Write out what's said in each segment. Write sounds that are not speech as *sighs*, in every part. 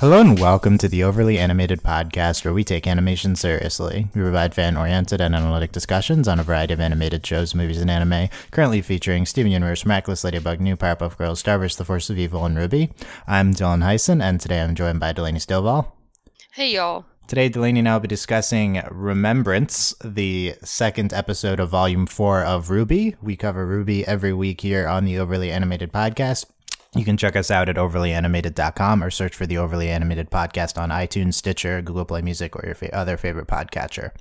Hello and welcome to the Overly Animated Podcast, where we take animation seriously. We provide fan oriented and analytic discussions on a variety of animated shows, movies, and anime, currently featuring Steven Universe, Miraculous Ladybug, New Powerpuff Girls, Star vs., The Force of Evil, and RWBY. I'm Dylan Heisen, and today I'm joined by Delaney Stovall. Hey, y'all. Today, Delaney and I will be discussing Remembrance, the second episode of Volume 4 of RWBY. We cover RWBY every week here on the Overly Animated Podcast. You can check us out at overlyanimated.com or search for the Overly Animated Podcast on iTunes, Stitcher, Google Play Music, or your fa- other favorite podcatcher.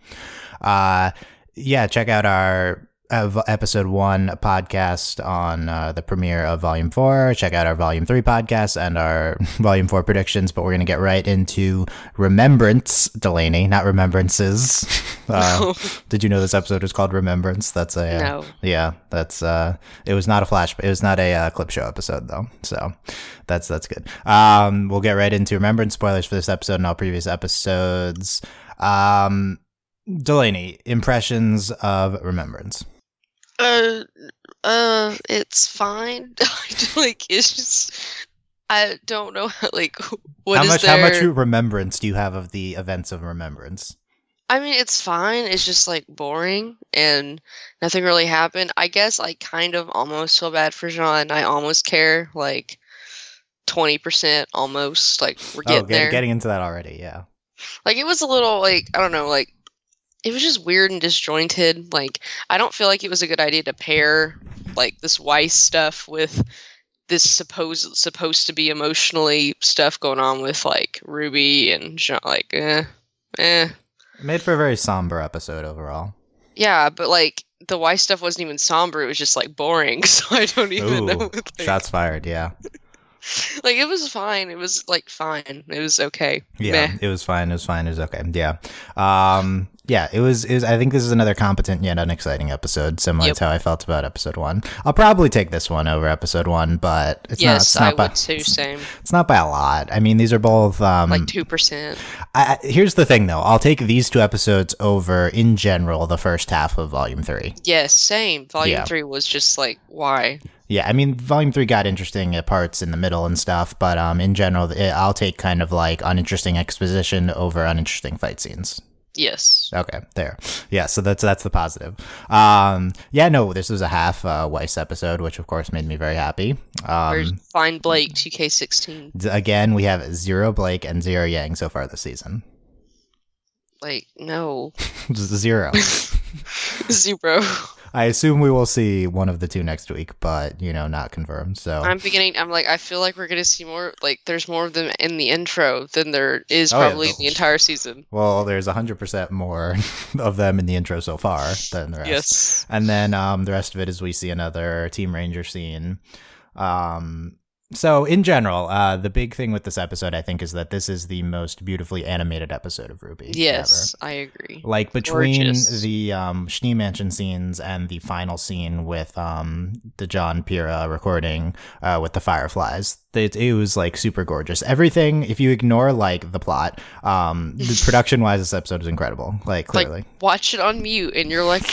Uh, yeah, check out our uh, episode one podcast on uh, the premiere of volume four. Check out our volume three podcast and our *laughs* volume four predictions. But we're going to get right into Remembrance, Delaney, not Remembrances. *laughs* Uh, did you know this episode is called Remembrance? That's a uh, yeah. That's uh, it was not a flash. It was not a uh, clip show episode though. So that's that's good. Um, we'll get right into Remembrance spoilers for this episode and all previous episodes. Um, Delaney, impressions of Remembrance. Uh, uh, it's fine. *laughs* like, it's just, I don't know. *laughs* Like, what how is much there? how much remembrance do you have of the events of remembrance? I mean, it's fine. It's just like boring and nothing really happened. I guess I kind of almost feel bad for Jaune. I almost care, like, twenty percent almost. Like, we're Oh, getting get, there. getting into that already, yeah. Like, it was a little like I don't know, like. It was just weird and disjointed. Like, I don't feel like it was a good idea to pair like this Weiss stuff with this supposed supposed to be emotionally stuff going on with like Ruby and Jaune. Like, eh, eh, Made for a very somber episode overall. yeah. But like the Weiss stuff wasn't even somber. It was just like boring. *laughs* So I don't even know. Ooh, Like, shots fired, yeah. *laughs* like it was fine. It was like fine. It was okay. Yeah, Meh. it was fine. It was fine. It was okay. Yeah. Um, yeah, it was, it was, I think this is another competent yet unexciting episode, similar Yep. to how I felt about episode one. I'll probably take this one over episode one, but it's not, yes, it's I not by, would too. Same. it's not by a lot. I mean, these are both, um, Like two percent. I, I- here's the thing though. I'll take these two episodes over in general the first half of volume three. Yes, same. Volume Yeah. three was just like why. Yeah, I mean, volume three got interesting at parts in the middle and stuff, but um, in general, it, I'll take kind of like uninteresting exposition over uninteresting fight scenes. Yes. Okay, there. Yeah, so that's that's the positive. Um, yeah, no, this was a half uh, Weiss episode, which of course made me very happy. Where's Um, Find Blake 2K16? again, we have zero Blake and zero Yang so far this season. Like no *laughs* zero. *laughs* zero. I assume we will see one of the two next week, but you know, not confirmed. So I'm beginning. I'm like I feel like we're gonna see more. Like there's more of them in the intro than there is Oh, yeah. probably in the entire season. Well, there's 100% more *laughs* of them in the intro so far than the rest. Yes. And then um, the rest of it is we see another Team RNJR scene. Um, so, in general, uh, the big thing with this episode, I think, is that this is the most beautifully animated episode of RWBY. Yes, I agree. Like between Gorgeous. the um, Schnee Mansion scenes and the final scene with um, the Jaune Pyrrha recording uh, with the Fireflies, it, it was like super gorgeous. Everything, if you ignore like the plot, um, the *laughs* production wise, this episode is incredible. Like clearly. Like watch it on mute, and you're like,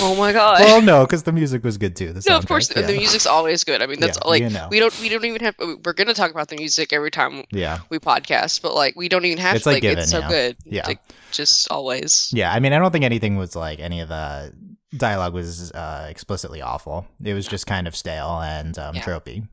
oh my god. well, *laughs* no, because the music was good too. The no, of course, soundtrack, the music's always good. I mean, that's Yeah, like you know. we don't we don't even have. We're gonna talk about the music every time Yeah, we podcast, but like we don't even have It's to. like Like, given, it's so yeah. good. Yeah. Like, just always. yeah. I mean, I don't think anything was like any of the dialogue was uh, explicitly awful. It was just kind of stale and um, Yeah. tropey.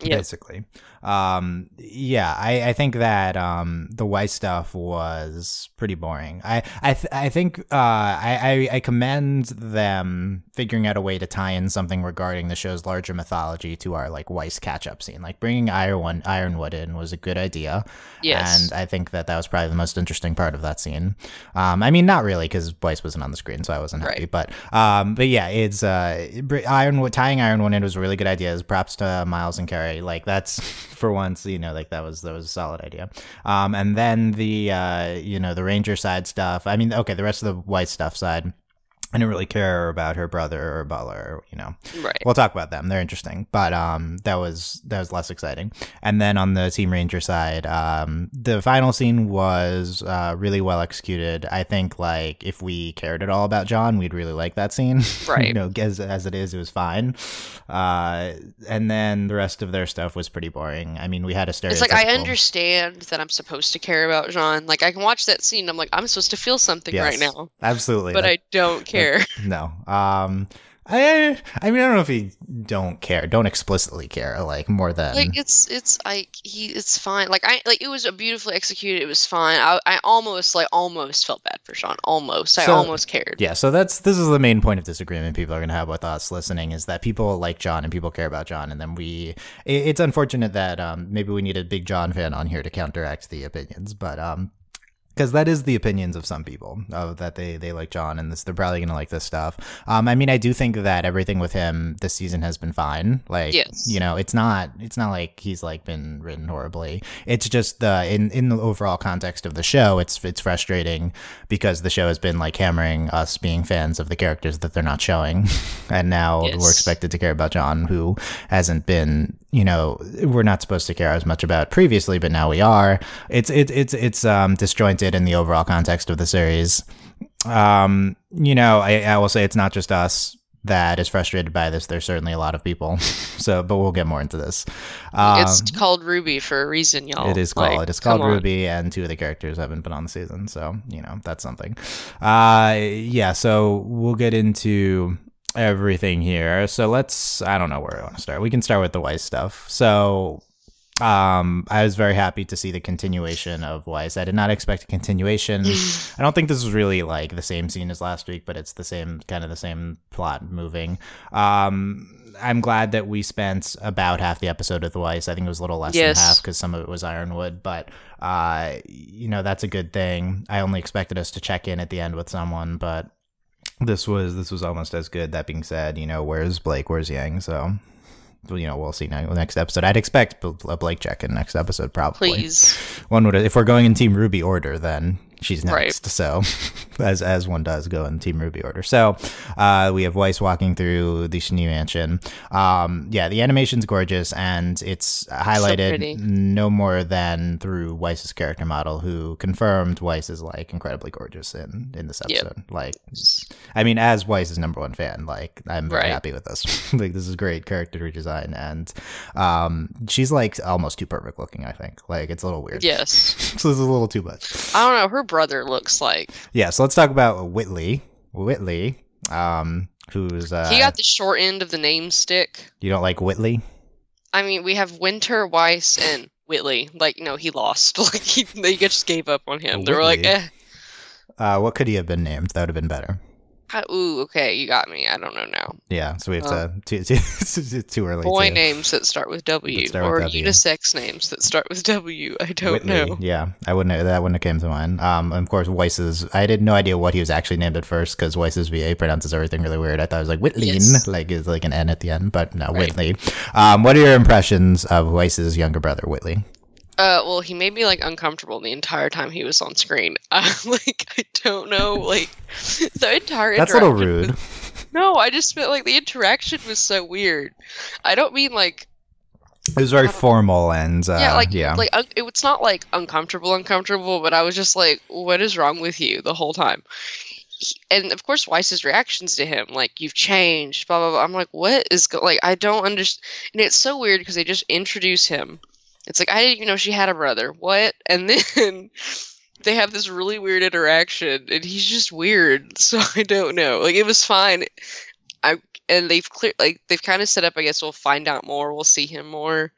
Yep. Basically, um, yeah, I, I think that um, the Weiss stuff was pretty boring. I I, th- I think uh, I, I I commend them figuring out a way to tie in something regarding the show's larger mythology to our like Weiss catch up scene. Like bringing Iron Ironwood in was a good idea. Yes. And I think that that was probably the most interesting part of that scene. Um, I mean, not really because Weiss wasn't on the screen, so I wasn't happy. Right. But um, but yeah, it's uh, Ironwood tying Ironwood in was a really good idea. Props to Miles and Kerry. Like that's for once, you know, like that was that was a solid idea. Um, and then the uh, you know, the RNJR side stuff. I mean, okay, the rest of the Weiss stuff side. I didn't really care about her brother or Butler, you know. Right. We'll talk about them. They're interesting, but um, that was that was less exciting. And then on the Team RNJR side, um, the final scene was uh, really well executed. I think like if we cared at all about Jaune, we'd really like that scene. *laughs* Right. you know, as as it is, it was fine. Uh, and then the rest of their stuff was pretty boring. I mean, we had a stereotypical. It's like I understand that I'm supposed to care about Jaune. Like I can watch that scene. I'm like I'm supposed to feel something right now, Absolutely, but That- I don't care. No. Um, I I mean I don't know if he don't care, don't explicitly care, like more than like it's it's like he it's fine. Like I like it was a beautifully executed. It was fine. I I almost like almost felt bad for Jaune Almost. I So- almost cared. Yeah, so that's this is the main point of disagreement people are going to have with us listening is that people like Jaune and people care about Jaune, and then we. it- It's unfortunate that um, maybe we need a big Jaune fan on here to counteract the opinions, but um, because that is the opinions of some people of that they they like Jaune and this they're probably going to like this stuff. Um, I mean, I do think that everything with him this season has been fine. Like, Yes. you know, it's not it's not like he's like been written horribly. It's just the in in the overall context of the show, it's it's frustrating because the show has been like hammering us being fans of the characters that they're not showing, *laughs* and now Yes. we're expected to care about Jaune, who hasn't been. You know, we're not supposed to care as much about previously, but now we are. It's it's it's it's um disjointed in the overall context of the series. Um, you know, I, I will say it's not just us that is frustrated by this. There's certainly a lot of people. *laughs* So, but we'll get more into this. Um, it's called RWBY for a reason, y'all. it is called. Like, it is called come on. RWBY, and two of the characters haven't been on the season, so you know that's something. Uh, yeah. So we'll get into everything here. So let's. I don't know where I want to start. We can start with the Weiss stuff. So. Um, I was very happy to see the continuation of Weiss. I did not expect a continuation. *sighs* I don't think this is really like the same scene as last week, but it's the same kind of the same plot moving. Um, I'm glad that we spent about half the episode with Weiss. I think it was a little less Yes. than half because some of it was Ironwood, but uh, you know that's a good thing. I only expected us to check in at the end with someone, but this was this was almost as good. That being said, you know where's Blake? Where's Yang? So. You know, we'll see now next episode. I'd expect a Blake check in next episode, probably Please. one would if we're going in Team RWBY order, then she's Right. next. So *laughs* as as one does go in Team RWBY order. So uh, we have Weiss walking through the Schnee mansion. Um, yeah, the animation's gorgeous and it's highlighted pretty. no more than through Weiss's character model, who confirmed Weiss is like incredibly gorgeous in in this Yep. episode. Like, I mean, as Weiss's number one fan, like I'm very Right. happy with this. *laughs* like this is great character redesign, and um, she's like almost too perfect looking. I think like it's a little weird. Yes. *laughs* so this is a little too much. I don't know. Her brother looks like Yeah, so let's talk about Whitley. Whitley, um, who's uh, he got the short end of the name stick. you don't like Whitley? I mean, we have Winter, Weiss, and Whitley. Like, no, he lost. *laughs* Like, he, they just gave up on him. Well, they were like, eh. Uh, what could he have been named? That would have been better. Hi- Ooh, okay, you got me. I don't know now. Yeah, so we have to *laughs* too, too, too early. Boy to, names that start with W, start with or W. unisex names that start with W. I don't Whitley. know. Yeah, I wouldn't. That wouldn't have came to mind. Um, of course, Weiss's. I had no idea what he was actually named at first because Weiss's VA pronounces everything really weird. I thought it was like Whitleyan, Yes. like it's like an N at the end, but no, Right. Whitley. Um, what are your impressions of Weiss's younger brother, Whitley? Uh, well, he made me like uncomfortable the entire time he was on screen. *laughs* Uh, like, I don't know, like *laughs* the entire. That's a little rude. was- no, I just felt like the interaction was so weird. I don't mean like It was very formal and uh, yeah, like yeah. like un- it, it's not like uncomfortable, uncomfortable, but I was just like, what is wrong with you the whole time? He- And of course, Weiss's reactions to him, like you've changed, blah blah blah. I'm like, what is go-? like? I don't understand. And it's so weird because they just introduce him. It's like I didn't even know she had a brother. What? And *laughs* then they have this really weird interaction, and he's just weird. *laughs* So I don't know. Like it was fine. I and they've clear like they've kind of set up. I guess we'll find out more. We'll see him more.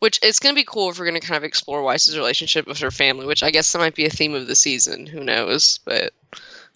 Which it's gonna be cool if we're gonna kind of explore Weiss's relationship with her family. Which I guess that might be a theme of the season. Who knows? But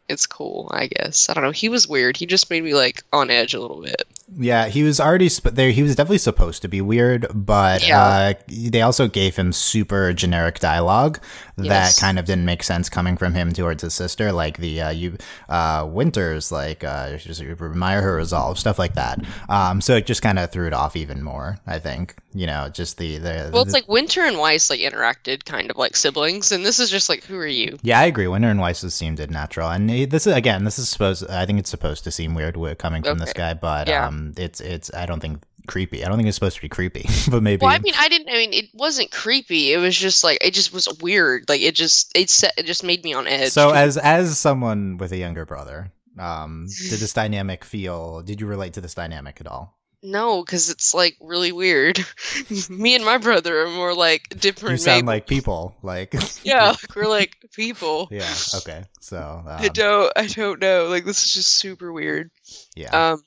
it's cool. I guess I don't know. He was weird. He just made me like on edge a little bit. Yeah, he was already sp- there. He was definitely supposed to be weird, but Yeah. uh, they also gave him super generic dialogue Yes. that kind of didn't make sense coming from him towards his sister, like the uh, you uh, Winters, like uh, just admire her resolve, stuff like that. Um, so it just kind of threw it off even more. I think you know, just the the. Well, it's the- like Winter and Weiss like interacted kind of like siblings, and this is just like, who are you? yeah, I agree. Winter and Weiss's seemed natural, and this is again. This is supposed. I think it's supposed to seem weird wi- coming from this guy, but Yeah. um, it's it's. I don't think creepy. I don't think it's supposed to be creepy, *laughs* but maybe. Well, I mean, I didn't. I mean, it wasn't creepy. It was just like it just was weird. Like it just it set it just made me on edge. so as as someone with a younger brother, um, did this dynamic feel? Did you relate to this dynamic at all? No, because it's like really weird. *laughs* me and my brother are more like different. You sound maybe. like people. Like *laughs* yeah, like, *laughs* we're like people. yeah. Okay. So I um, don't. I don't know. Like this is just super weird. yeah. Um,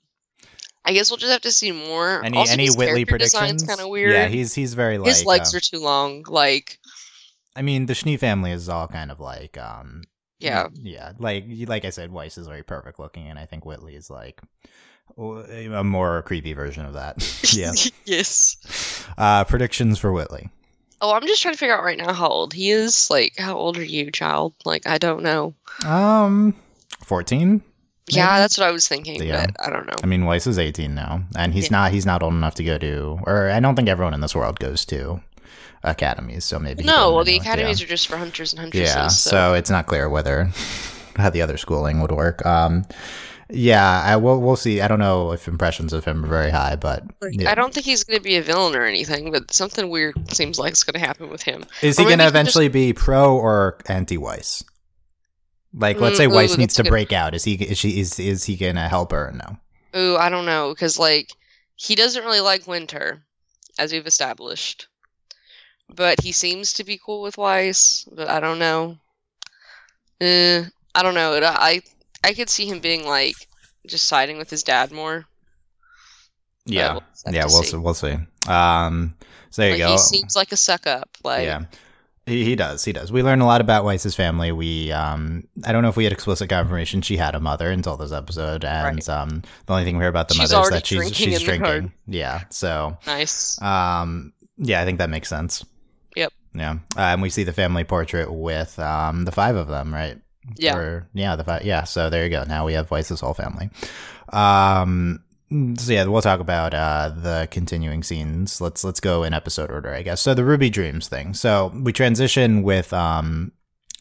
I guess we'll just have to see more. any also, any Whitley predictions? kind of weird. Yeah, he's he's very like his legs are too long. Like I mean, the Schnee family is all kind of like um yeah, yeah like like i said weiss is very perfect looking and i think whitley is like a more creepy version of that *laughs* *laughs* yeah yes. uh predictions for whitley Oh, I'm just trying to figure out right now how old he is. Like, how old are you, child? Like, I don't know. um 14 Yeah, that's what I was thinking, Yeah. but I don't know. i mean weiss is 18 now and he's Yeah. not he's not old enough to go to or i don't think everyone in this world goes to academies so maybe no, well, the know. academies yeah. are just for hunters and huntresses. yeah so. so it's not clear whether *laughs* how the other schooling would work um yeah i will we'll see i don't know if impressions of him are very high but yeah. I don't think he's going to be a villain or anything, but something weird seems like it's going to happen with him. Is Or he going to eventually be pro or anti Weiss? Like, let's say Mm, ooh, Weiss needs to good. break out. Is he? Is she? Is is he going to help her? or No. Ooh, I don't know, because, like, he doesn't really like Winter, as we've established. But he seems to be cool with Weiss, but I don't know. Eh, I don't know. I I could see him being, like, just siding with his dad more. Yeah. we'll Yeah. We'll see. see. We'll see. Um. So there Like, you go. He seems like a suck up. Like, yeah. He, he does. He does. We learn a lot about Weiss's family. We um I don't know if we had explicit confirmation she had a mother until this episode, and Right. um the only thing we hear about the She's mother is that she's drinking she's drinking. Yeah. So nice. um yeah, I think that makes sense. Yep. Yeah. Uh, and we see the family portrait with um the five of them, right? Yeah. Or, yeah, the five. Yeah, so there you go. Now we have Weiss's whole family. Um, so yeah, we'll talk about uh, the continuing scenes. Let's let's go in episode order, I guess. So the Ruby dreams thing. So we transition with um,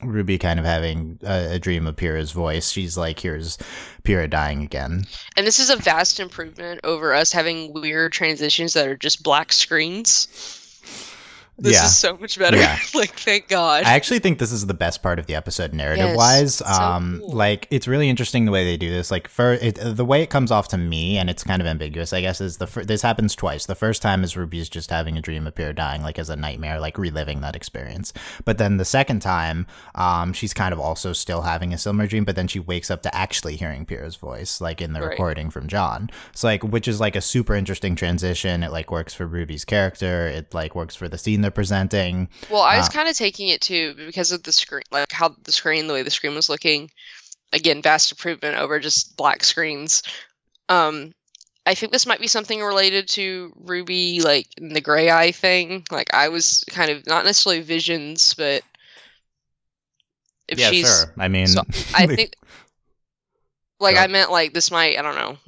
Ruby kind of having a, a dream of Pyrrha's voice. She's like, "Here's Pyrrha dying again." And this is a vast improvement over us having weird transitions that are just black screens. This yeah, is so much better. Yeah. *laughs* like, thank God. I actually think this is the best part of the episode narrative Yes, wise. so um cool. like it's really interesting the way they do this. Like for it, the way it comes off to me and it's kind of ambiguous, I guess is the fir- this happens twice. The first time is Ruby's just having a dream of Pyrrha dying like as a nightmare, like reliving that experience. But then the second time, um she's kind of also still having a similar dream, but then she wakes up to actually hearing Pyrrha's voice like in the Right. recording from Jaune. So like which is like a super interesting transition. It like works for Ruby's character, it like works for the scene they're presenting. well, I was uh, kind of taking it too because of the screen, like how the screen, the way the screen was looking. Again, vast improvement over just black screens. Um, I think this might be something related to Ruby, like in the gray eye thing. Like I was kind of not necessarily visions, but if yeah, she's sure. I mean, So, I *laughs* think, like, I meant like this might. I don't know.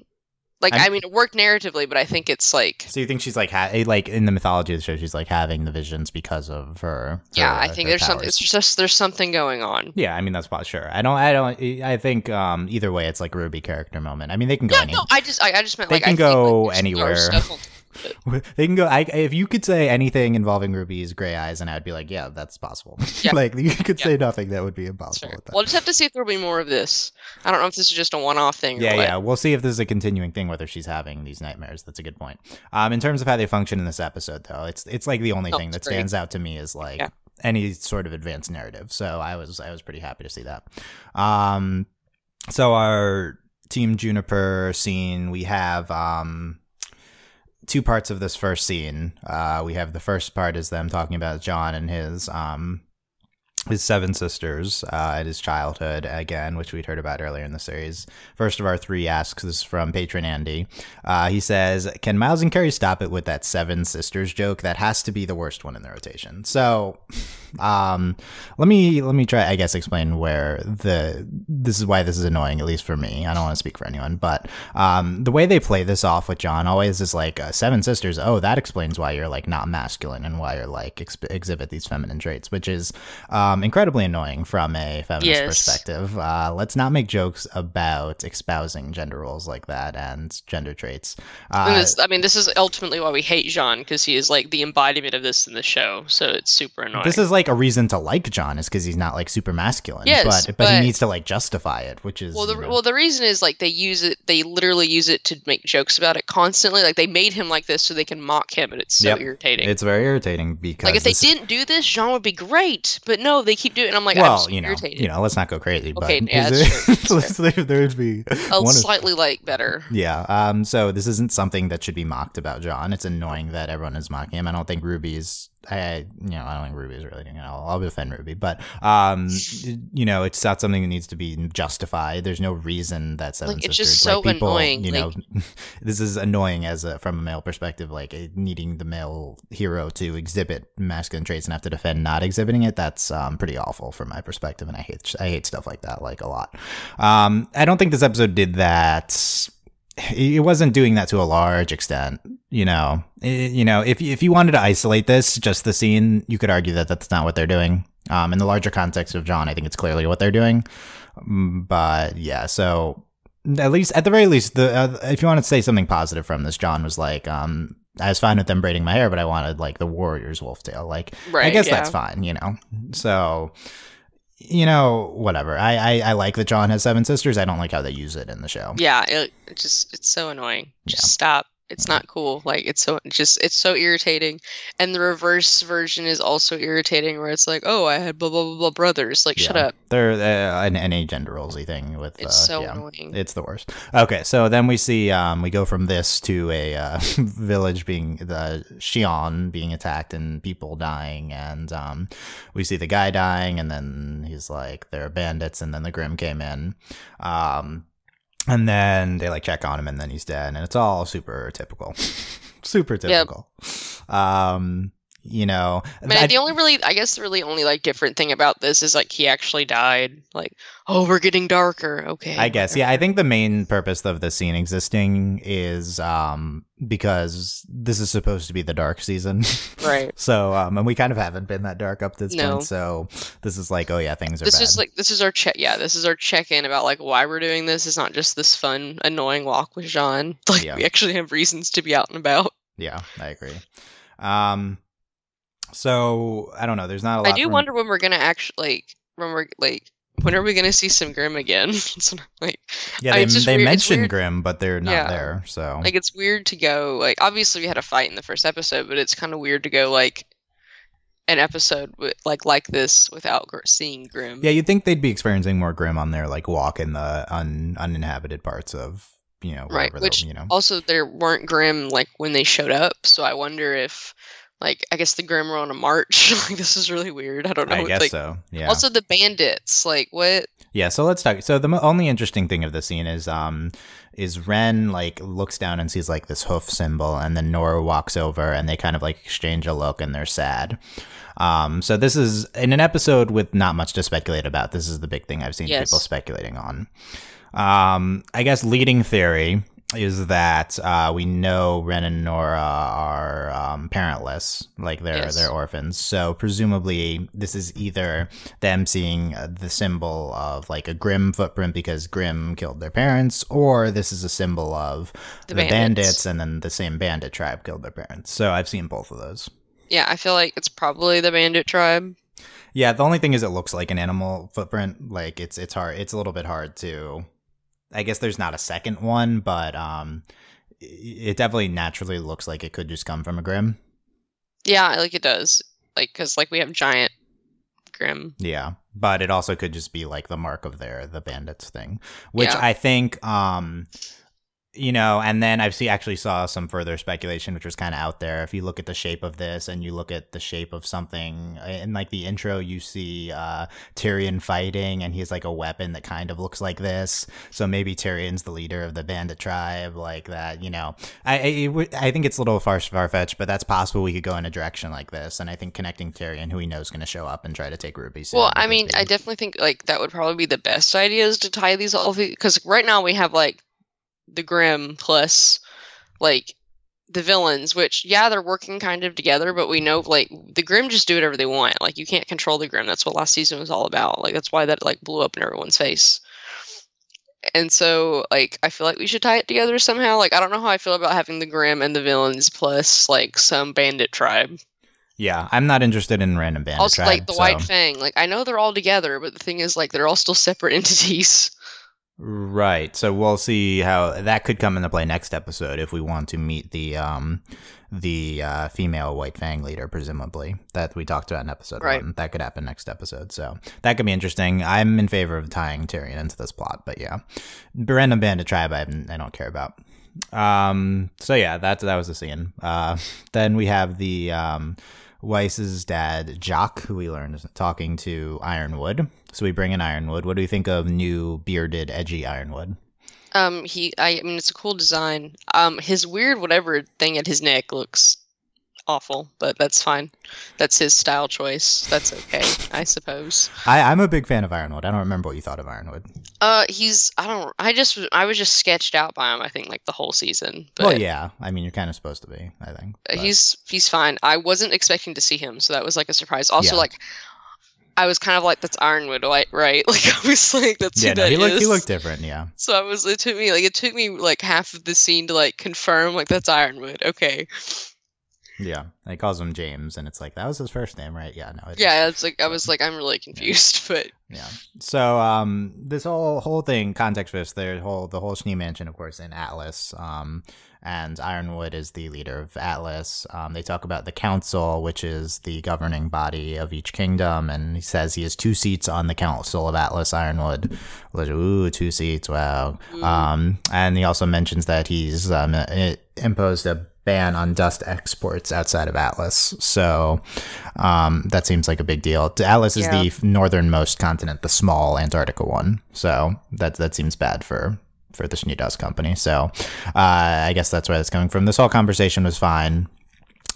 Like, I'm- i mean, it worked narratively, but I think it's like, So you think she's like ha- eh, like in the mythology of the show, she's like having the visions because of her. yeah, her- I think her there's something. It's just there's something going on. Yeah, I mean that's possible. Sure, I don't. I don't. I think um either way, it's like Ruby character moment. I mean, they can go Yeah, any. no, I just, I, I just meant They like can I like, go there's- anywhere. There's stuff on- They can go. I, if you could say anything involving Ruby's gray eyes, and I'd be like, yeah, that's possible. *laughs* Yeah. like you could Yeah. say nothing, that would be impossible. Sure. We'll just have to see if there'll be more of this. I don't know if this is just a one-off thing. Or Yeah, yeah. We'll see if this is a continuing thing, whether she's having these nightmares. That's a good point. Um, in terms of how they function in this episode, though, it's it's like the only Oh, thing that great. stands out to me is like Yeah. any sort of advanced narrative. So I was I was pretty happy to see that. Um, so our team JNPR scene, we have um two parts of this first scene. Uh, we have the first part is them talking about Jaune and his um his seven sisters uh, at his childhood again, which we'd heard about earlier in the series. First of our three asks is from patron Andy. Uh, he says, "Can Miles and Kerry stop it with that seven sisters joke? That has to be the worst one in the rotation." So, Um, let me let me try. I guess explain where the this is why this is annoying, at least for me. I don't want to speak for anyone, but um, the way they play this off with Jaune always is like uh, seven sisters. Oh, that explains why you're like not masculine and why you're like ex- exhibit these feminine traits, which is um, incredibly annoying from a feminist Yes. perspective. Uh, let's not make jokes about espousing gender roles like that and gender traits. Uh, I mean, this is ultimately why we hate Jaune because he is like the embodiment of this in the show. So it's super annoying. This is like a reason to like Jaune is because he's not like super masculine. Yes, but, but he needs to like justify it, which is well, the you know, well the reason is like they use it. They literally use it to make jokes about it constantly. Like they made him like this so they can mock him, and it's so Yep. irritating. it's very irritating because like if they this- didn't do this, Jaune would be great. But no, they keep doing. it. And I'm like, well, I'm you know, irritated. you know, let's not go crazy. Okay, but yeah, is *laughs* that's it- true, that's there, would be Oh, one of- slightly like better. Yeah. Um. So this isn't something that should be mocked about Jaune. It's annoying that everyone is mocking him. I don't think Ruby's. I you know I don't think Ruby's really. You know I'll defend Ruby, but um *laughs* you know it's not something that needs to be justified. There's no reason that Seven Like, it's Sisters just like, so people, annoying, You know, *laughs* this is annoying as a from a male perspective. Like needing the male hero to exhibit masculine traits and have to defend not exhibiting it. That's um pretty awful from my perspective, and I hate I hate stuff like that like a lot. Um, I don't think this episode did that it wasn't doing that to a large extent. You know, It- you know, if if you wanted to isolate this, just the scene, you could argue that that's not what they're doing. Um, in the larger context of Jaune, I think it's clearly what they're doing. Mm, But yeah, so at least at the very least, the uh, if you want to say something positive from this, Jaune was like, um, I was fine with them braiding my hair, but I wanted like the Warriors wolf tail. Like, Right. I guess yeah. that's fine, you know. So, you know, whatever. I, I I like that Jaune has seven sisters. I don't like how they use it in the show. Yeah, it, it just it's so annoying. Just Yeah. stop. It's not cool. Like it's so it's just it's so irritating. And the reverse version is also irritating where it's like, "Oh, I had blah blah blah, blah brothers." Like shut up. They're uh, an NA gender rolesy thing with. It's uh, so yeah. annoying. It's the worst. Okay, so then we see um, we go from this to a uh, *laughs* village being the Shion being attacked and people dying, and um, we see the guy dying, and then he's like, there are bandits," and then the Grimm came in, um, and then they like check on him, and then he's dead, and it's all super typical, *laughs* super typical. Um, you know, I mean, I- the only really, I guess, the really only like different thing about this is like he actually died. Like, oh, we're getting darker. Okay. I guess, yeah. I think the main purpose of the scene existing is um because this is supposed to be the dark season. *laughs* Right. so, um, and we kind of haven't been that dark up to this No. point. So this is like, oh yeah, things are This bad. is like this is our check. Yeah, this is our check in about like why we're doing this. It's not just this fun, annoying walk with Jaune. *laughs* Like Yeah. we actually have reasons to be out and about. yeah, I agree. Um, so I don't know. There's not a lot. I do from- wonder when we're gonna actually like when we're like when are we gonna see some Grimm again? *laughs* It's not, like Yeah, I- they, just they weird- it's mention Grimm, but they're not Yeah. there. So like it's weird to go like obviously we had a fight in the first episode, but it's kind of weird to go like an episode with like like this without gr- seeing Grimm. yeah, you'd think they'd be experiencing more Grimm on their like walk in the un- uninhabited parts of you know Right, which you know. Also, there weren't Grimm like when they showed up, so I wonder if like I guess the Grimm on a march. *laughs* like this is really weird. I don't know. I guess like, so. Yeah. Also, the bandits. Like what? Yeah, so let's talk. So the mo- only interesting thing of the scene is um is Ren like looks down and sees like this hoof symbol, and then Nora walks over, and they kind of like exchange a look, and they're sad. Um, so this is in an episode with not much to speculate about. This is the big thing I've seen Yes. people speculating on. Um, I guess leading theory is that uh, we know Ren and Nora are um, parentless, like they're Yes. they're orphans. So presumably, this is either them seeing uh, the symbol of like a Grimm footprint because Grimm killed their parents, or this is a symbol of The the, bandits. bandits. and then the same bandit tribe killed their parents. So I've seen both of those. Yeah, I feel like it's probably the bandit tribe. Yeah, the only thing is it looks like an animal footprint. Like it's it's hard. It's a little bit hard to. I guess there's not a second one, but um, it definitely naturally looks like it could just come from a Grimm. Yeah, like it does. Like because like we have giant Grimm. Yeah, but it also could just be like the mark of their the bandits thing, which Yeah. I think um you know, and then I've see actually saw some further speculation, which was kind of out there. If you look at the shape of this, and you look at the shape of something in like the intro, you see uh, Tyrian fighting, and he's like a weapon that kind of looks like this. So maybe Tyrian's the leader of the bandit tribe, like that. You know, I I, I think it's a little far far fetched, but that's possible. We could go in a direction like this, and I think connecting Tyrian, who he knows going to show up and try to take Ruby. Soon, Well, I mean, I definitely think like that would probably be the best idea is to tie these all because right now we have like the Grimm plus like the villains, which yeah, they're working kind of together, but we know like the Grimm just do whatever they want. Like you can't control the Grimm. That's what last season was all about. Like that's why that like blew up in everyone's face. And so like I feel like we should tie it together somehow. Like I don't know how I feel about having the Grimm and the villains plus like some bandit tribe. yeah, I'm not interested in random bandit also tribe. like the so- White Fang. Like I know they're all together, but the thing is like they're all still separate *laughs* entities. Right. So we'll see how that could come into play next episode if we want to meet the um the uh, female White Fang leader, presumably that we talked about in episode Right. one. That could happen next episode. So that could be interesting. I'm in favor of tying Tyrian into this plot, but yeah, random bandit tribe, I I don't care about. Um. So yeah, that that was the scene. Uh. *laughs* Then we have the um. Weiss's dad, Jacques, who we learned is talking to Ironwood. So we bring in Ironwood. What do you think of new bearded, edgy Ironwood? Um, he, I, I mean, it's a cool design. Um, his weird whatever thing at his neck looks awful, but that's fine. That's his style choice. That's okay, I suppose. I, I'm a big fan of Ironwood. I don't remember what you thought of Ironwood. Uh, he's, I don't, I just, I was just sketched out by him. I think like the whole season. But well, yeah. I mean, you're kind of supposed to be. I think uh, but- he's, he's fine. I wasn't expecting to see him, so that was like a surprise. Also, Yeah. like. I was kind of like, "That's Ironwood, right?" *laughs* Like I was like, "That's yeah. who No, that he looked he looked different. Yeah. So I was. It took me like it took me like half of the scene to like confirm like that's Ironwood. Okay. Yeah. And he calls him James, and it's like that was his first name, right? Yeah. No. It. Yeah, it's like I was like I'm really confused, *laughs* but Yeah. So um, this whole whole thing, context for this, the whole the whole Schnee Mansion, of course, in Atlas. Um, and Ironwood is the leader of Atlas. Um, they talk about the council, which is the governing body of each kingdom, and he says he has two seats on the council of Atlas. Ironwood, Like, ooh, two seats, wow. Ooh. Um, and he also mentions that he's um, imposed a ban on dust exports outside of Atlas. So um, that seems like a big deal. Atlas is Yeah. the northernmost continent, the small Antarctica one. So that that seems bad for for the Schnee Dust company. So uh, I guess that's where that's coming from. This whole conversation was fine.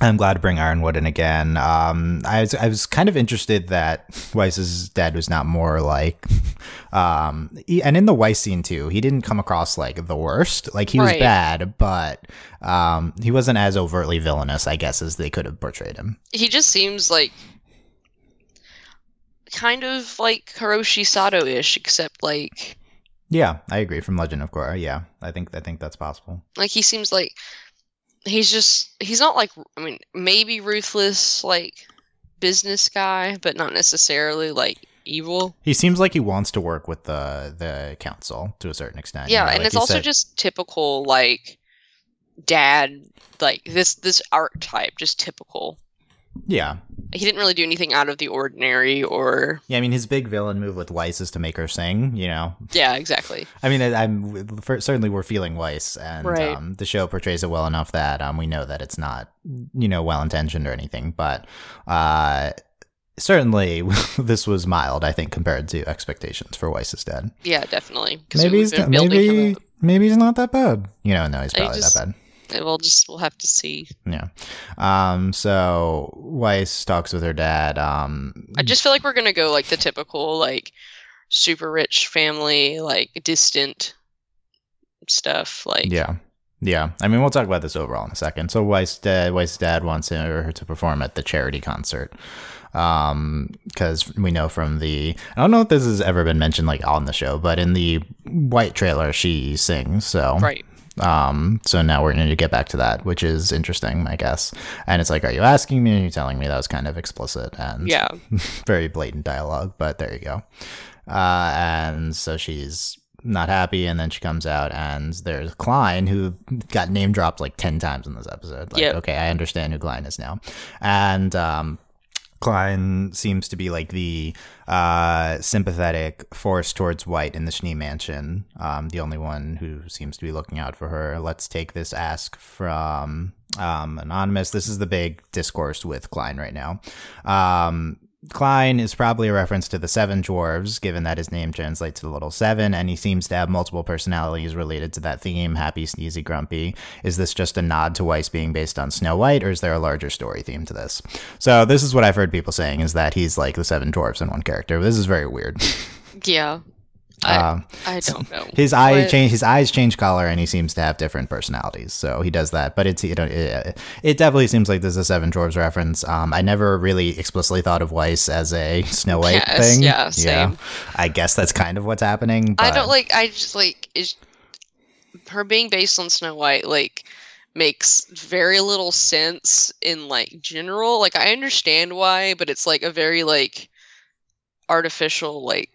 I'm glad to bring Ironwood in again. Um, I was I was kind of interested that Weiss's dad was not more like, *laughs* um, he- and in the Weiss scene too, he didn't come across like the worst. Like he was Right. bad, but um, he wasn't as overtly villainous, I guess, as they could have portrayed him. he just seems like kind of like Hiroshi Sato-ish, except like Yeah, I agree. From Legend of Korra, yeah, I think I think that's possible. like he seems like he's just he's not like I mean maybe ruthless like business guy, but not necessarily like evil. He seems like he wants to work with the the council to a certain extent. you Yeah, know, and like it's also said- just typical like dad like this this archetype, just typical. yeah, He didn't really do anything out of the ordinary or yeah. I mean, his big villain move with Weiss is to make her sing. You know, yeah, exactly. I mean, I- I'm for, certainly we're feeling Weiss, and Right. um, the show portrays it well enough that um, we know that it's not, you know, well intentioned or anything. But uh, certainly, *laughs* this was mild, I think, compared to expectations for Weiss's dead Yeah, definitely Maybe he's not, maybe maybe he's not that bad. You know, no, he's probably just- that bad. We'll just we'll have to see. Yeah. Um. So Weiss talks with her dad. Um. I just feel like we're gonna go like the typical like super rich family, like distant stuff. Like Yeah. Yeah. I mean, we'll talk about this overall in a second. So Weiss' dad, Weiss' dad wants her to perform at the charity concert. Um, because we know from the, I don't know if this has ever been mentioned like on the show, but in the white trailer, she sings. So, right. Um, so now we're going to get back to that, which is interesting, I guess. And it's like, are you asking me? Are you telling me that was kind of explicit and Yeah. *laughs* very blatant dialogue, but there you go. Uh, and so she's not happy, and then she comes out, and there's Klein, who got name dropped like 10 times in this episode. Like, Yep. okay, I understand who Klein is now. And um, Klein seems to be like the uh, sympathetic force towards Weiss in the Schnee Mansion. Um, the only one who seems to be looking out for her. Let's take this ask from um, Anonymous. This is the big discourse with Klein right now. Um, Klein is probably a reference to the Seven Dwarves, given that his name translates to the Little Seven, and he seems to have multiple personalities related to that theme happy, sneezy, grumpy. Is this just a nod to Weiss being based on Snow White, or is there a larger story theme to this? So, this is what I've heard people saying is that he's like the Seven Dwarves in one character. This is very weird. *laughs* Yeah. I, um, I don't know. His eye but... change. His eyes change color, and he seems to have different personalities. So he does that. But it's you know it, it definitely seems like there's a Seven Dwarves reference. Um, I never really explicitly thought of Weiss as a Snow White yes, thing. Yeah, same. Yeah, I guess that's kind of what's happening. But... I don't like. I just like is her being based on Snow White. Like makes very little sense in like general. Like I understand why, but it's like a very like artificial like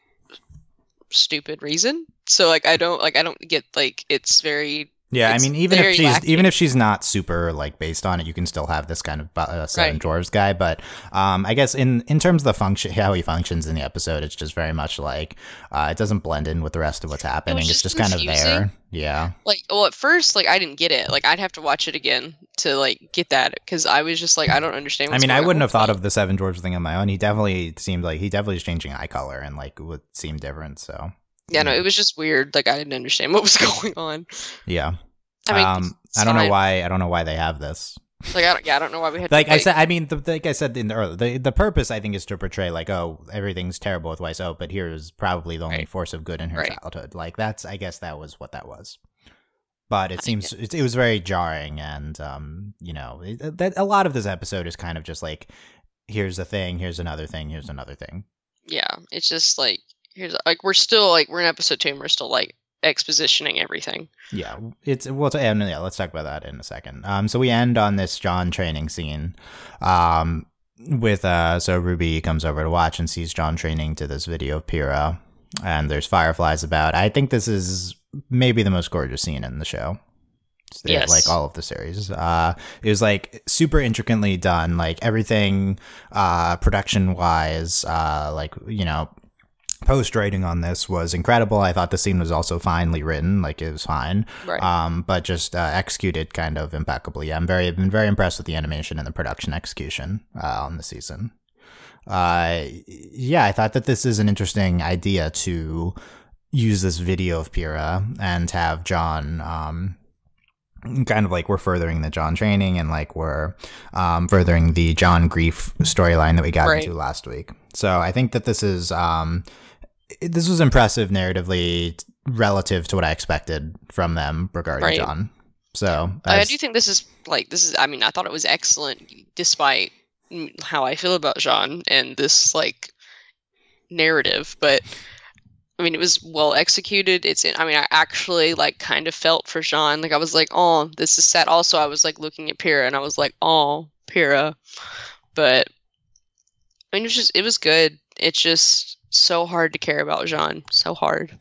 stupid reason. So like I don't like I don't get like it's very yeah, I mean, even if she's even if she's not super like based on it, you can still have this kind of uh, seven right. dwarves guy. But um, I guess in in terms of the function, *laughs* how he functions in the episode, it's just very much like uh, it doesn't blend in with the rest of what's happening. It it's just confusing. kind of there. Yeah. Like, well, at first, like I didn't get it. Like, I'd have to watch it again to like get that because I was just like, I don't understand. I mean, I wouldn't have thought of the seven dwarves thing on my own. He definitely seemed like he definitely is changing eye color and like would seem different. So yeah, no, it was just weird. Like I didn't understand *laughs* what was going on. Yeah. I mean, um, I don't know why. I don't know why they have this. Like I don't, yeah, I don't know why we had. Like I said, I mean, the, like I said in the early, the the purpose I think is to portray like, oh, everything's terrible with Weiss. Oh, but here's probably the only right. force of good in her right. childhood. Like that's, I guess that was what that was. But it seems it, it was very jarring, and um, you know, it, that a lot of this episode is kind of just like, here's a thing, here's another thing, here's another thing. Yeah, it's just like here's like we're still like we're in episode two and we're still like expositioning everything. Yeah, it's well. And yeah, let's talk about that in a second. Um, so we end on this Jaune training scene. Um, with uh, so Ruby comes over to watch and sees Jaune training to this video of Pyrrha, and there's fireflies about. I think this is maybe the most gorgeous scene in the show. Yes. like all of the series. Uh, it was like super intricately done, like everything, uh, production wise, uh, like, you know, post writing on this was incredible. I thought the scene was also finely written, like it was fine, right. um, but just uh, executed kind of impeccably. I'm very been very impressed with the animation and the production execution uh, on the season. Uh, yeah, I thought that this is an interesting idea to use this video of Pyrrha and have Jaune. Um, kind of like we're furthering the Jaune training and like we're um, furthering the Jaune grief storyline that we got right. into last week. So I think that this is um, this was impressive narratively relative to what I expected from them regarding right. Jaune. So I do think this is like this is. I mean, I thought it was excellent, despite how I feel about Jaune and this like narrative. But I mean, it was well executed. It's. In, I mean, I actually like kind of felt for Jaune. Like I was like, oh, this is sad. Also, I was like looking at Pyrrha and I was like, oh, Pyrrha. But I mean, it was just it was good. It's just so hard to care about Jaune. So hard.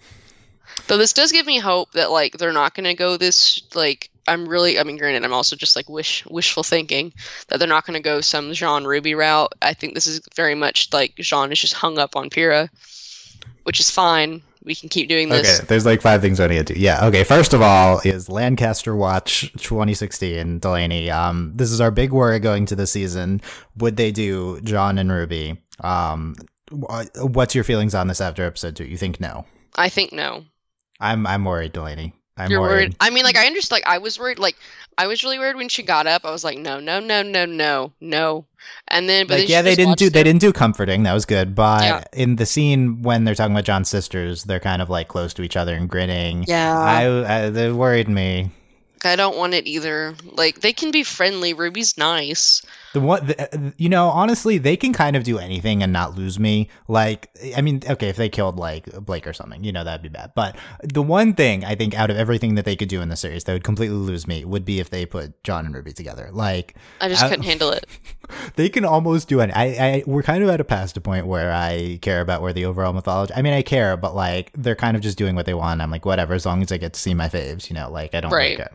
Though this does give me hope that like they're not gonna go this like I'm really I mean granted I'm also just like wish wishful thinking that they're not gonna go some Jaune Ruby route. I think this is very much like Jaune is just hung up on Pyrrha, which is fine. We can keep doing this. Okay, there's like five things I need to do. Yeah, okay. First of all, is Lancaster Watch 2016 Delaney. Um, this is our big worry going to the season. Would they do Jaune and Ruby? Um, What's your feelings on this after episode two? You think no? I think no. I'm I'm worried, Delaney. I'm You're worried. worried. I mean, like I understand. Like I was worried. Like I was really worried when she got up. I was like, no, no, no, no, no, no. And then, but like, then yeah, they didn't do them. they didn't do comforting. That was good. But yeah. in the scene when they're talking about Jaune's sisters, they're kind of like close to each other and grinning. Yeah, I, I they worried me. I don't want it either. Like they can be friendly. Ruby's nice. The one, the, uh, you know, honestly, they can kind of do anything and not lose me. Like, I mean, okay, if they killed like Blake or something, you know, that'd be bad. But the one thing I think out of everything that they could do in the series that would completely lose me would be if they put Jaune and Ruby together. Like, I just I, couldn't handle it. *laughs* They can almost do it. I, I, we're kind of at a past a point where I care about where the overall mythology. I mean, I care, but like they're kind of just doing what they want. I'm like, whatever, as long as I get to see my faves, you know, like I don't right. care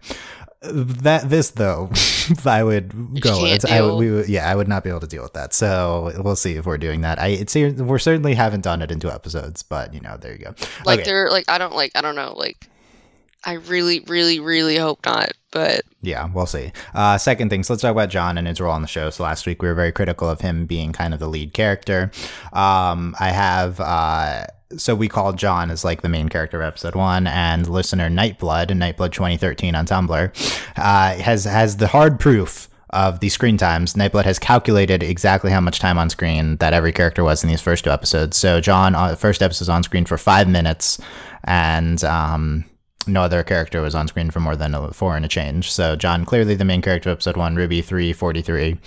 that this though, *laughs* I would go. I would, we would, yeah, I would not be able to deal with that. So we'll see if we're doing that. I it's we're certainly haven't done it in two episodes, but you know, there you go. Like Okay. they're like I don't like I don't know like I really really really hope not. But Yeah, we'll see. Uh, second thing, so let's talk about Jaune and his role on the show. So last week we were very critical of him being kind of the lead character. Um, I have, uh, so we call Jaune as like the main character of episode one, and listener Nightblood, Nightblood 2013 on Tumblr, uh, has has the hard proof of the screen times. Nightblood has calculated exactly how much time on screen that every character was in these first two episodes. So Jaune, uh, first episode on screen for five minutes, and um, no other character was on screen for more than a four and a change. So Jaune, clearly the main character of episode one, Ruby three forty three,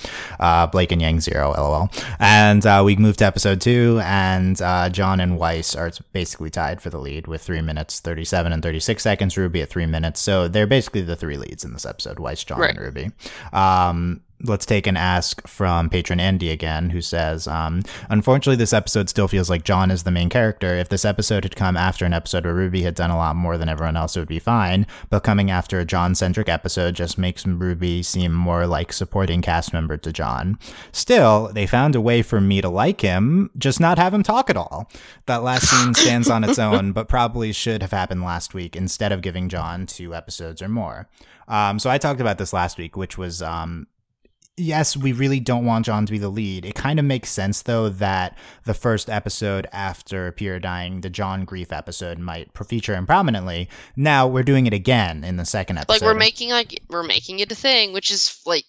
uh, Blake and Yang zero, lol. And uh, we moved to episode two, and uh, Jaune and Weiss are basically tied for the lead with three minutes thirty seven and thirty six seconds. Ruby at three minutes. So they're basically the three leads in this episode: Weiss, Jaune, Right. and Ruby. Um, let's take an ask from patron Andy again, who says, um, Unfortunately, this episode still feels like Jaune is the main character. If this episode had come after an episode where Ruby had done a lot more than everyone else, it would be fine. But coming after a Jaune centric episode just makes Ruby seem more like supporting cast member to Jaune. Still, they found a way for me to like him, just not have him talk at all. That last scene stands on its own, but probably should have happened last week instead of giving John two episodes or more. Um, so I talked about this last week, which was um, yes, we really don't want Jaune to be the lead. It kind of makes sense though that the first episode after Pyrrha dying, the Jaune grief episode, might feature him prominently. Now we're doing it again in the second episode. like we're making like we're making it a thing, which is like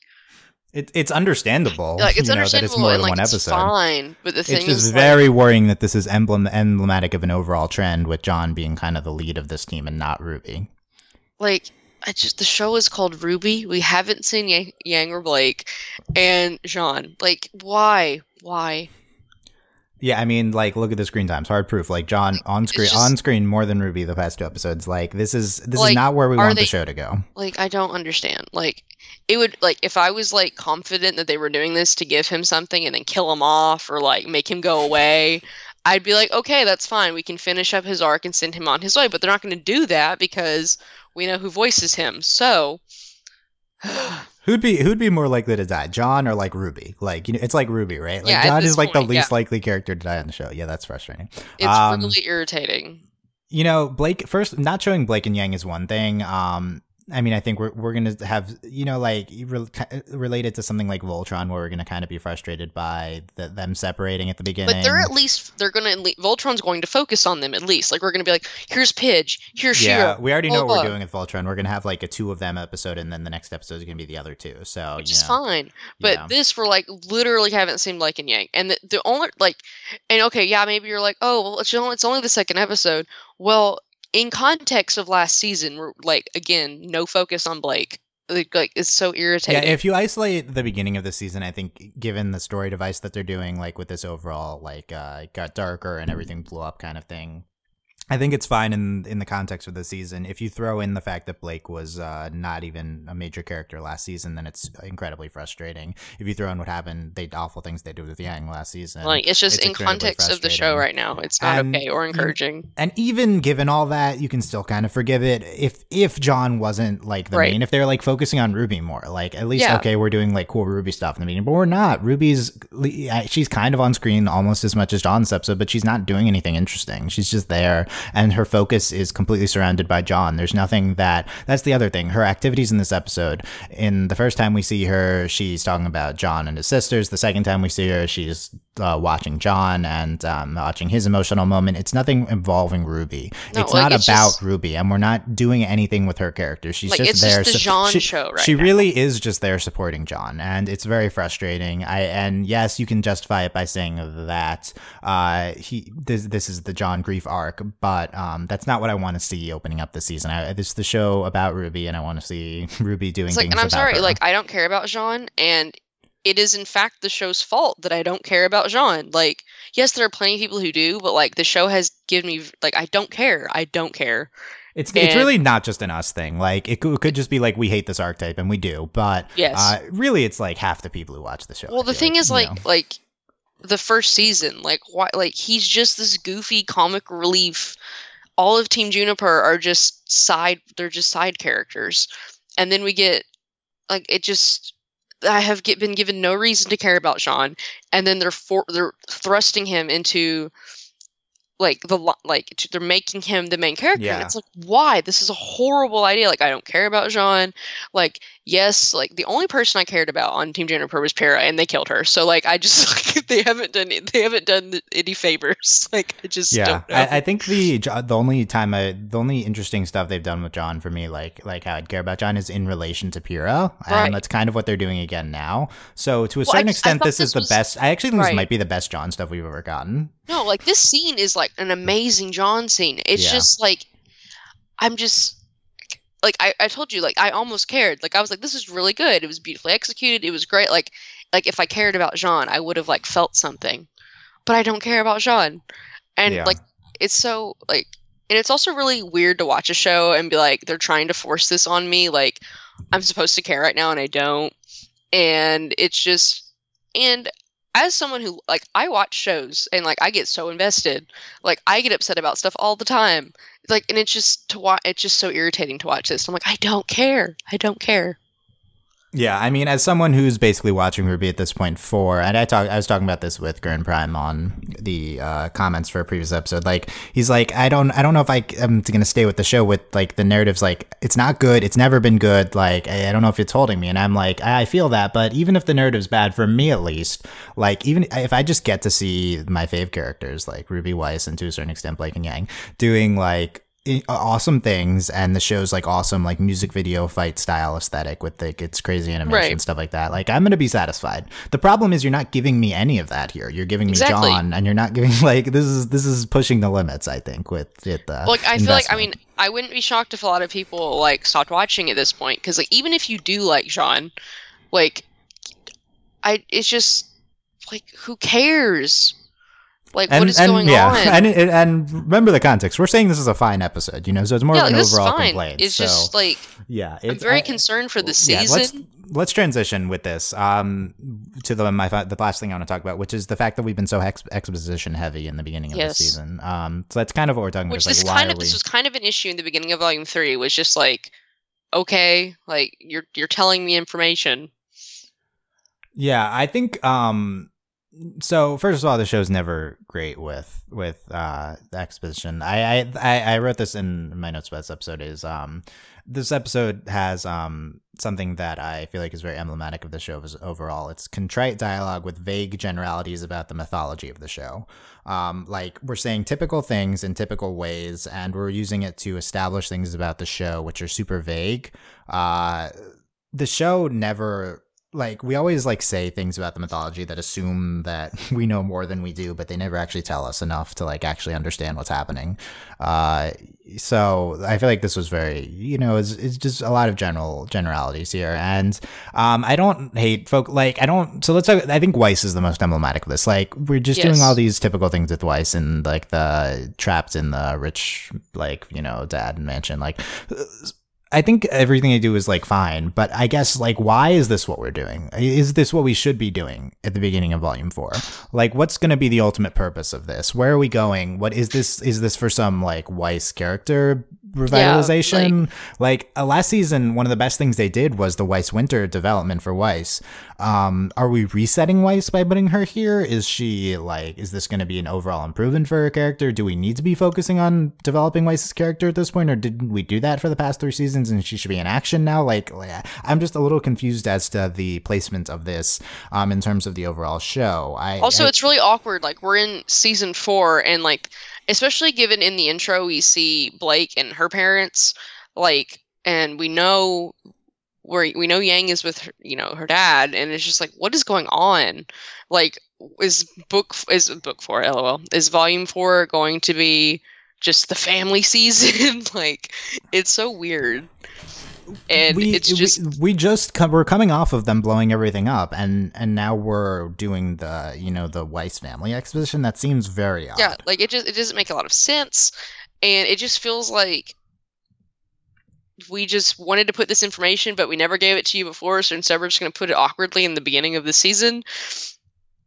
it, it's understandable. like it's you know, understandable that it's more and than like one it's episode. fine. But the thing It's just is, very like, worrying that this is emblem emblematic of an overall trend with Jaune being kind of the lead of this team and not Ruby. like I just the show is called Ruby. We haven't seen Yang, Yang or Blake and Jaune. Like why? Why? Yeah, I mean, like, look at the screen times. Hard proof. Like Jaune on screen, just- on screen more than Ruby the past two episodes. Like this is this is not where we want they- the show to go. Like I don't understand. Like it would like if I was like confident that they were doing this to give him something and then kill him off or like make him go away, I'd be like, okay, that's fine. We can finish up his arc and send him on his way. But they're not going to do that because we know who voices him. So *gasps* Who'd be who'd be more likely to die, Jaune or like Ruby? Like you know, it's like Ruby, right? Like Yeah, Jaune is like point, the least yeah. likely character to die on the show. Yeah, that's frustrating. it's Um, really irritating. You know, Blake first not showing Blake and Yang is one thing. Um, I mean, I think we're we're gonna have you know like re- related to something like Voltron, where we're gonna kind of be frustrated by the, them separating at the beginning. But they're at least they're gonna Voltron's going to focus on them at least. Like we're gonna be like, here's Pidge, here's yeah, Shiro, we already know what we're doing with Voltron. We're gonna have like a two of them episode, and then the next episode is gonna be the other two. So which you is know, fine. But yeah. this we're like literally haven't seen like and Yang, and the, the only like, and okay, yeah, maybe you're like, oh, well, it's only it's only the second episode. Well, in context of last season, we're like again, no focus on Blake. Like, like it's so irritating. Yeah, if you isolate the beginning of the season, I think given the story device that they're doing, like with this overall like uh it got darker and everything blew up kind of thing. I think it's fine in in the context of the season. If you throw in the fact that Blake was uh, not even a major character last season, then it's incredibly frustrating. If you throw in what happened, the awful things they did with Yang last season, like it's just it's in context of the show right now. It's not And okay or encouraging. and even given all that, you can still kind of forgive it if if Jaune wasn't like the Right. main. If they're like focusing on Ruby more, like at least Yeah. okay, we're doing like cool Ruby stuff in the meeting, but we're not. Ruby's uh, she's kind of on screen almost as much as Jaune's episode, but she's not doing anything interesting. She's just there, and her focus is completely surrounded by Jaune. There's nothing that that's the other thing. Her activities in this episode. In the first time we see her, she's talking about Jaune and his sisters. The second time we see her, she's uh, watching Jaune and um, watching his emotional moment. It's nothing involving Ruby. No, it's like, not it's about just- Ruby, and we're not doing anything with her character. She's Like, just there. just the Jaune she, show right She now. really is just there supporting Jaune, and it's very frustrating. I and yes, you can justify it by saying that uh, he this this is the Jaune grief arc, but um, that's not what I want to see opening up the season. I, this is the show about Ruby, and I want to see *laughs* Ruby doing It's like, things. and I'm sorry, her. like I don't care about Jaune, and it is in fact the show's fault that I don't care about Jaune. Like, yes, there are plenty of people who do, but like the show has given me like I don't care. I don't care. It's it's really not just an us thing. Like it could, it could just be like we hate this archetype and we do, but Yes. uh, really it's like half the people who watch the show. well, the thing is, like, know. like the first season, like why, like he's just this goofy comic relief. All of Team JNPR are just side. They're just side characters. and then we get like it just I have get, been given no reason to care about Jaune, and then they're for, they're thrusting him into like the like they're making him the main character. Yeah. It's like why? This is a horrible idea. Like I don't care about Jaune. Like yes, like the only person I cared about on Team JNPR was Pyrrha, and they killed her. So like I just *laughs* like, they haven't done they haven't done any favors. *laughs* Like I just yeah, don't know. I, I think the the only time I the only interesting stuff they've done with Jaune for me, like like how I'd care about Jaune, is in relation to Pyrrha, Right. and that's kind of what they're doing again now. So to a Well, certain I extent, thought this, this is the best. I actually think this might be the best Jaune stuff we've ever gotten. No, like this scene is like an amazing Jaune scene. It's Yeah. just like I'm just like I, I told you, like I almost cared. Like I was like, this is really good. It was beautifully executed. It was great. Like like if I cared about Jaune, I would have like felt something. But I don't care about Jaune. And Yeah. like it's so like and it's also really weird to watch a show and be like, they're trying to force this on me. Like I'm supposed to care right now and I don't. And it's just and as someone who like I watch shows and like I get so invested, like I get upset about stuff all the time. Like and it's just to watch it's just so irritating to watch this. I'm like I don't care. I don't care. Yeah, I mean, as someone who's basically watching Ruby at this point for, and I talk, I was talking about this with Gurren Prime on the uh, comments for a previous episode. Like, he's like, I don't, I don't know if I am going to stay with the show with like the narratives. Like, it's not good. It's never been good. Like, I, I don't know if it's holding me. And I'm like, I, I feel that, but even if the narrative's bad for me, at least, like, even if I just get to see my fave characters like Ruby Weiss and to a certain extent Blake and Yang doing like awesome things and the show's like awesome like music video fight style aesthetic with like its crazy animation Right. stuff like that like i'm gonna be satisfied the problem is you're not giving me any of that here you're giving me Exactly. Jaune and you're not giving *laughs* like this is this is pushing the limits i think with it uh, like I feel like I mean I wouldn't be shocked if a lot of people like stopped watching at this point because like even if you do like Jaune like I it's just like who cares? Like what is going yeah, on? and and remember the context. We're saying this is a fine episode, you know, so it's more yeah, of an overall fine. complaint. It's so, just like yeah, I'm it's very I- concerned for the season. yeah, let's let's transition with this um to the my the last thing I want to talk about, which is the fact that we've been so ex- exposition heavy in the beginning of Yes. the season. Um, so that's kind of what we're talking Which about. is, this like, kind of we- this was kind of an issue in the beginning of volume three. Was just like, okay, like you're you're telling me information. Yeah, I think um so first of all the show's never great with with uh exposition. I I I wrote this in my notes about this episode is um this episode has um something that I feel like is very emblematic of the show overall. It's contrite dialogue with vague generalities about the mythology of the show. Um, like we're saying typical things in typical ways, and we're using it to establish things about the show which are super vague. Uh, the show never like we always like say things about the mythology that assume that *laughs* we know more than we do but they never actually tell us enough to like actually understand what's happening. Uh so i feel like this was very you know it's, it's just a lot of general generalities here. And um i don't hate folk like i don't so let's talk, i think weiss is the most emblematic of this. Like we're just doing all these typical things with weiss and like the trapped in the rich like you know dad and mansion. Like I think everything I do is like fine, but I guess like why is this what we're doing? Is this what we should be doing at the beginning of volume 4? Like what's going to be the ultimate purpose of this? Where are we going? What is this is this for some like Weiss character revitalization? like uh, last season one of the best things they did was the Weiss winter development for Weiss. Um are we resetting Weiss by putting her here? Is she like is this going to be an overall improvement for her character? Do we need to be focusing on developing Weiss's character at this point or didn't we do that for the past 3 seasons and she should be in action now? Like like, I'm just a little confused as to the placement of this um in terms of the overall show. I Also, I- it's really awkward. Like we're in season four, and like especially given in the intro, we see Blake and her parents, like, and we know where we know Yang is with her, you know her dad, and it's just like, what is going on? Like, is book is book four? LOL. Is volume four going to be just the family *laughs* season? like, it's so weird, and we, it's we- just we, just come, we're coming off of them blowing everything up and and now we're doing the you know the Weiss family exposition. That seems very odd. yeah like it just it doesn't make a lot of sense and it just feels like we just wanted to put this information but we never gave it to you before so instead we're just going to put it awkwardly in the beginning of the season.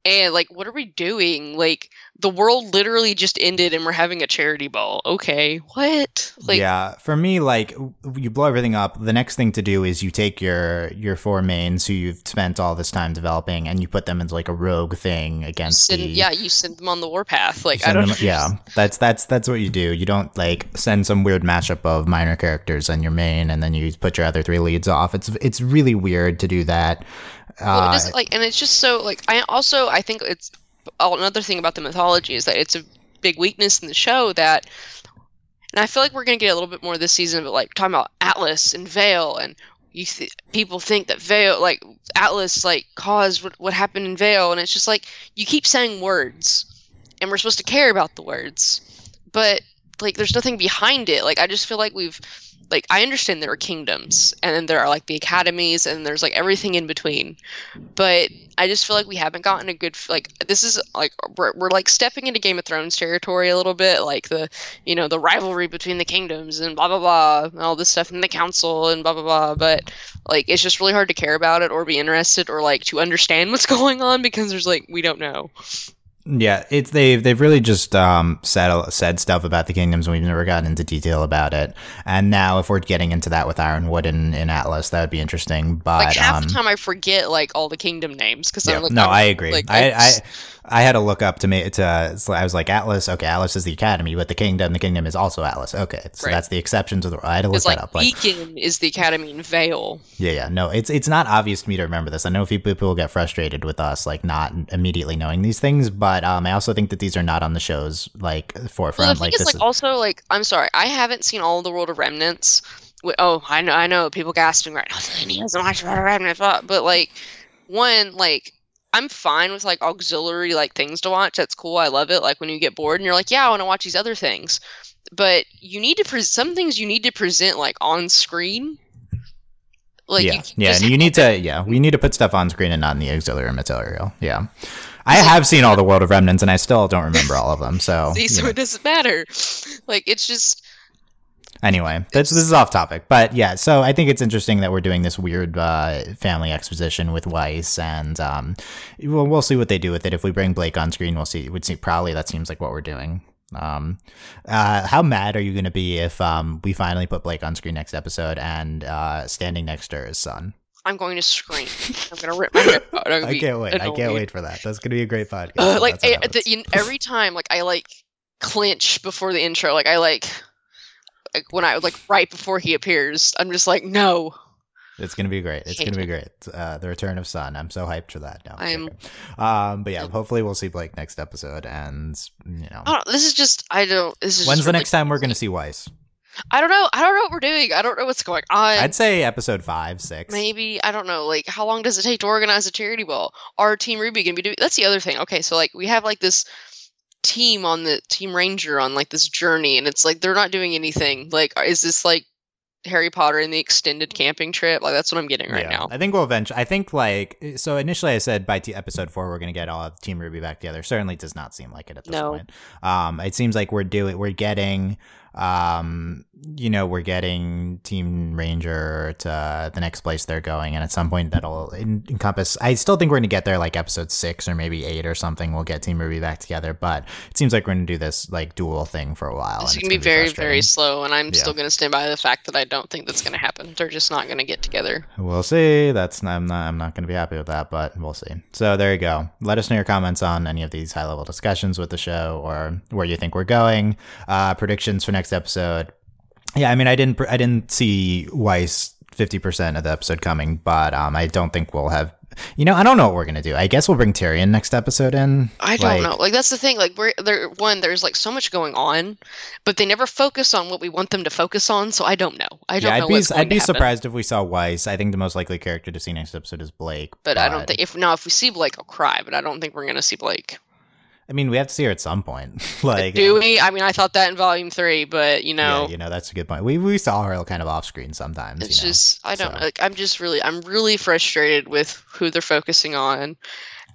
And like what are we doing? Like the world literally just ended and we're having a charity ball. Okay, what? Like, yeah, for me, like you blow everything up. The next thing to do is you take your your four mains who you've spent all this time developing, and you put them into like a rogue thing against send, the. Yeah, you send them on the warpath. Like I don't. Them, yeah, that's that's that's what you do. You don't like send some weird mashup of minor characters on your main, and then you put your other three leads off. It's it's really weird to do that. Well, it uh, like, and it's just so like I also I think it's another thing about the mythology is that it's a big weakness in the show that and I feel like we're going to get a little bit more this season but like talking about Atlas and Vale and you th- people think that Vale like Atlas like caused what, what happened in Vale and it's just like you keep saying words and we're supposed to care about the words but like there's nothing behind it. Like I just feel like we've like I understand there are kingdoms and then there are like the academies and there's like everything in between. But I just feel like we haven't gotten a good like this is like we're, we're like stepping into Game of Thrones territory a little bit like the you know the rivalry between the kingdoms and blah blah blah and all this stuff in the council and blah blah blah but like it's just really hard to care about it or be interested or like to understand *laughs* what's going on because there's like we don't know. Yeah, it's they've they've really just um, said said stuff about the kingdoms, and we've never gotten into detail about it. And now, if we're getting into that with Ironwood and in Atlas, that would be interesting. But like half um, the time, I forget like all the kingdom names because yeah, I'm like, no, I'm, I agree. Like, I, I I had to look up to me to. I was like Atlas. Okay, Atlas is the academy, but the kingdom, the kingdom is also Atlas. Okay, so right. that's the exception to the. I had to look like, that up. Like Beacon is the academy in Vale. Yeah, yeah. No, it's it's not obvious to me to remember this. I know people people get frustrated with us like not immediately knowing these things, but um, I also think that these are not on the show's like forefront. Well, the thing like is, like is... also like I'm sorry, I haven't seen all the World of Remnants. Oh, I know, I know. People gasping right now. *laughs* He hasn't watched World of Remnants, but like one like I'm fine with like auxiliary like things to watch. That's cool. I love it. Like when you get bored and you're like, yeah, I want to watch these other things. But you need to present some things you need to present like on screen. Like yeah, yeah, and you need to yeah, we need to put stuff on screen and not in the auxiliary material. Yeah. I have seen all the World of Remnants and I still don't remember all of them. So *laughs* See, so it doesn't matter. Like it's just Anyway, this, this is off topic, but yeah. So I think it's interesting that we're doing this weird uh, family exposition with Weiss, and um, we'll, we'll see what they do with it. If we bring Blake on screen, we'll see. We'd see probably that seems like what we're doing. Um, uh, how mad are you going to be if um, we finally put Blake on screen next episode and uh, standing next to his son? I'm going to scream. I'm going to rip my *laughs* hair out. I can't wait. Annoyed. I can't wait for that. That's going to be a great podcast. Uh, like a, the, every time, like I like clinch before the intro. Like I like like when I was like right before he appears, I'm just like, no. It's gonna be great. It's gonna be great. Uh, the return of Sun. I'm so hyped for that. now. I'm. Um, but yeah, hopefully we'll see Blake next episode, and you know, oh, this is just I don't. This is when's the next time we're gonna see Weiss? I don't know. I don't know what we're doing. I don't know what's going on. I'd say episode five, six. Maybe I don't know. Like, how long does it take to organize a charity ball? Our team Ruby gonna be doing? That's the other thing. Okay, so like we have like this team on the team RNJR on like this journey and it's like they're not doing anything. Like is this like harry potter in the extended camping trip? Like that's what i'm getting right yeah, now. I think we'll eventually i think like eh, so initially i said by t- episode four we're going to get all of team ruby back together. Certainly does not seem like it at this no. point. Um it seems like we're doing we're getting um, you know, we're getting Team RNJR to the next place they're going, and at some point that'll encompass. I still think we're going to get there like episode six or maybe eight or something. We'll get Team Ruby back together, but it seems like we're going to do this like dual thing for a while. It's going to be very, very slow, and I'm yeah. still going to stand by the fact that I don't think that's going to happen. They're just not going to get together. We'll see. That's I'm not I'm not going to be happy with that, but we'll see. So there you go. Let us know your comments on any of these high level discussions with the show or where you think we're going. Uh, predictions for next next episode. Yeah, I mean, I didn't, I didn't see Weiss fifty percent of the episode coming, but um, I don't think we'll have. You know, I don't know what we're gonna do. I guess we'll bring Tyrian next episode in. I don't like, know. Like that's the thing. Like we're there. One, there's like so much going on, but they never focus on what we want them to focus on. So I don't know. I don't yeah, know. I'd be, I'd be surprised if we saw Weiss. I think the most likely character to see next episode is Blake. But, but I don't think if now if we see Blake, I'll cry. But I don't think we're gonna see Blake. I mean, we have to see her at some point. *laughs* like, do we? I mean, I thought that in volume three, but you know, yeah, you know, that's a good point. We we saw her kind of off screen sometimes. It's you know, just I don't so. like. I'm just really I'm really frustrated with who they're focusing on,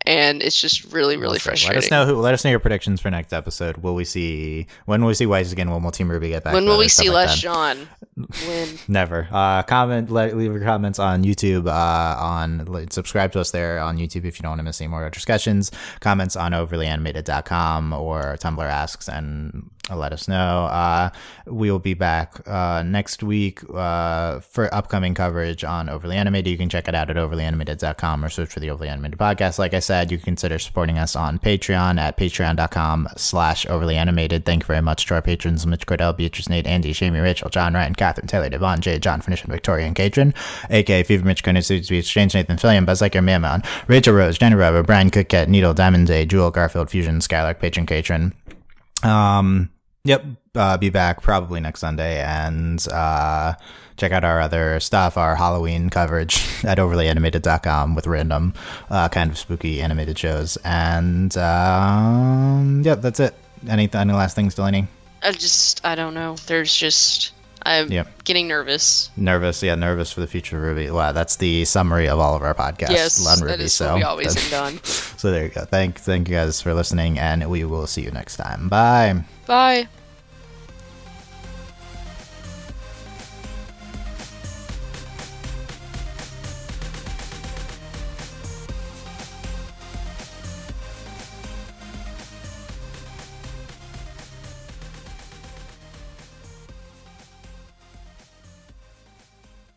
and it's just really really see. frustrating. Let us know who. Let us know your predictions for next episode. Will we see when will we see Weiss again? When will Team Ruby get back? When will we see like Les. Jaune? When? *laughs* Never. Uh, comment, let, leave your comments on YouTube. Uh, on like, subscribe to us there on YouTube if you don't want to miss any more discussions. Comments on overlyanimated.com or Tumblr asks and let us know. Uh, we will be back uh, next week uh, for upcoming coverage on Overly Animated. You can check it out at overlyanimated.com or search for the Overly Animated podcast. Like I said, you can consider supporting us on Patreon at patreon.com slash overly animated. Thank you very much to our patrons Mitch Cordell, Beatrice Nate, Andy, Shamie, Rachel, John, Ryan, Catherine, Taylor, Devon, Jay, John, Finition, Victoria, and Katrin, aka Fever Mitch, Connor, Suits, Beach, Exchange, Nathan, Fillion, Buzz Lightyear, Mammon, Rachel Rose, Jenny Rubber, Brian Cookette, Needle, Diamond Day, Jewel, Garfield, Fusion, Skylark, Patron, Katrin. Um, yep, uh, be back probably next Sunday and uh, check out our other stuff, our Halloween coverage *laughs* at overlyanimated.com with random uh, kind of spooky animated shows. And um, yep, that's it. Any, any last things, Delaney? I just I don't know. There's just I'm Yep. getting nervous. Nervous, yeah, nervous for the future of Ruby. Wow, that's the summary of all of our podcasts yes, on Ruby. is so what we always end on. *laughs* so there you go. Thank, thank you guys for listening, and we will see you next time. Bye. Bye.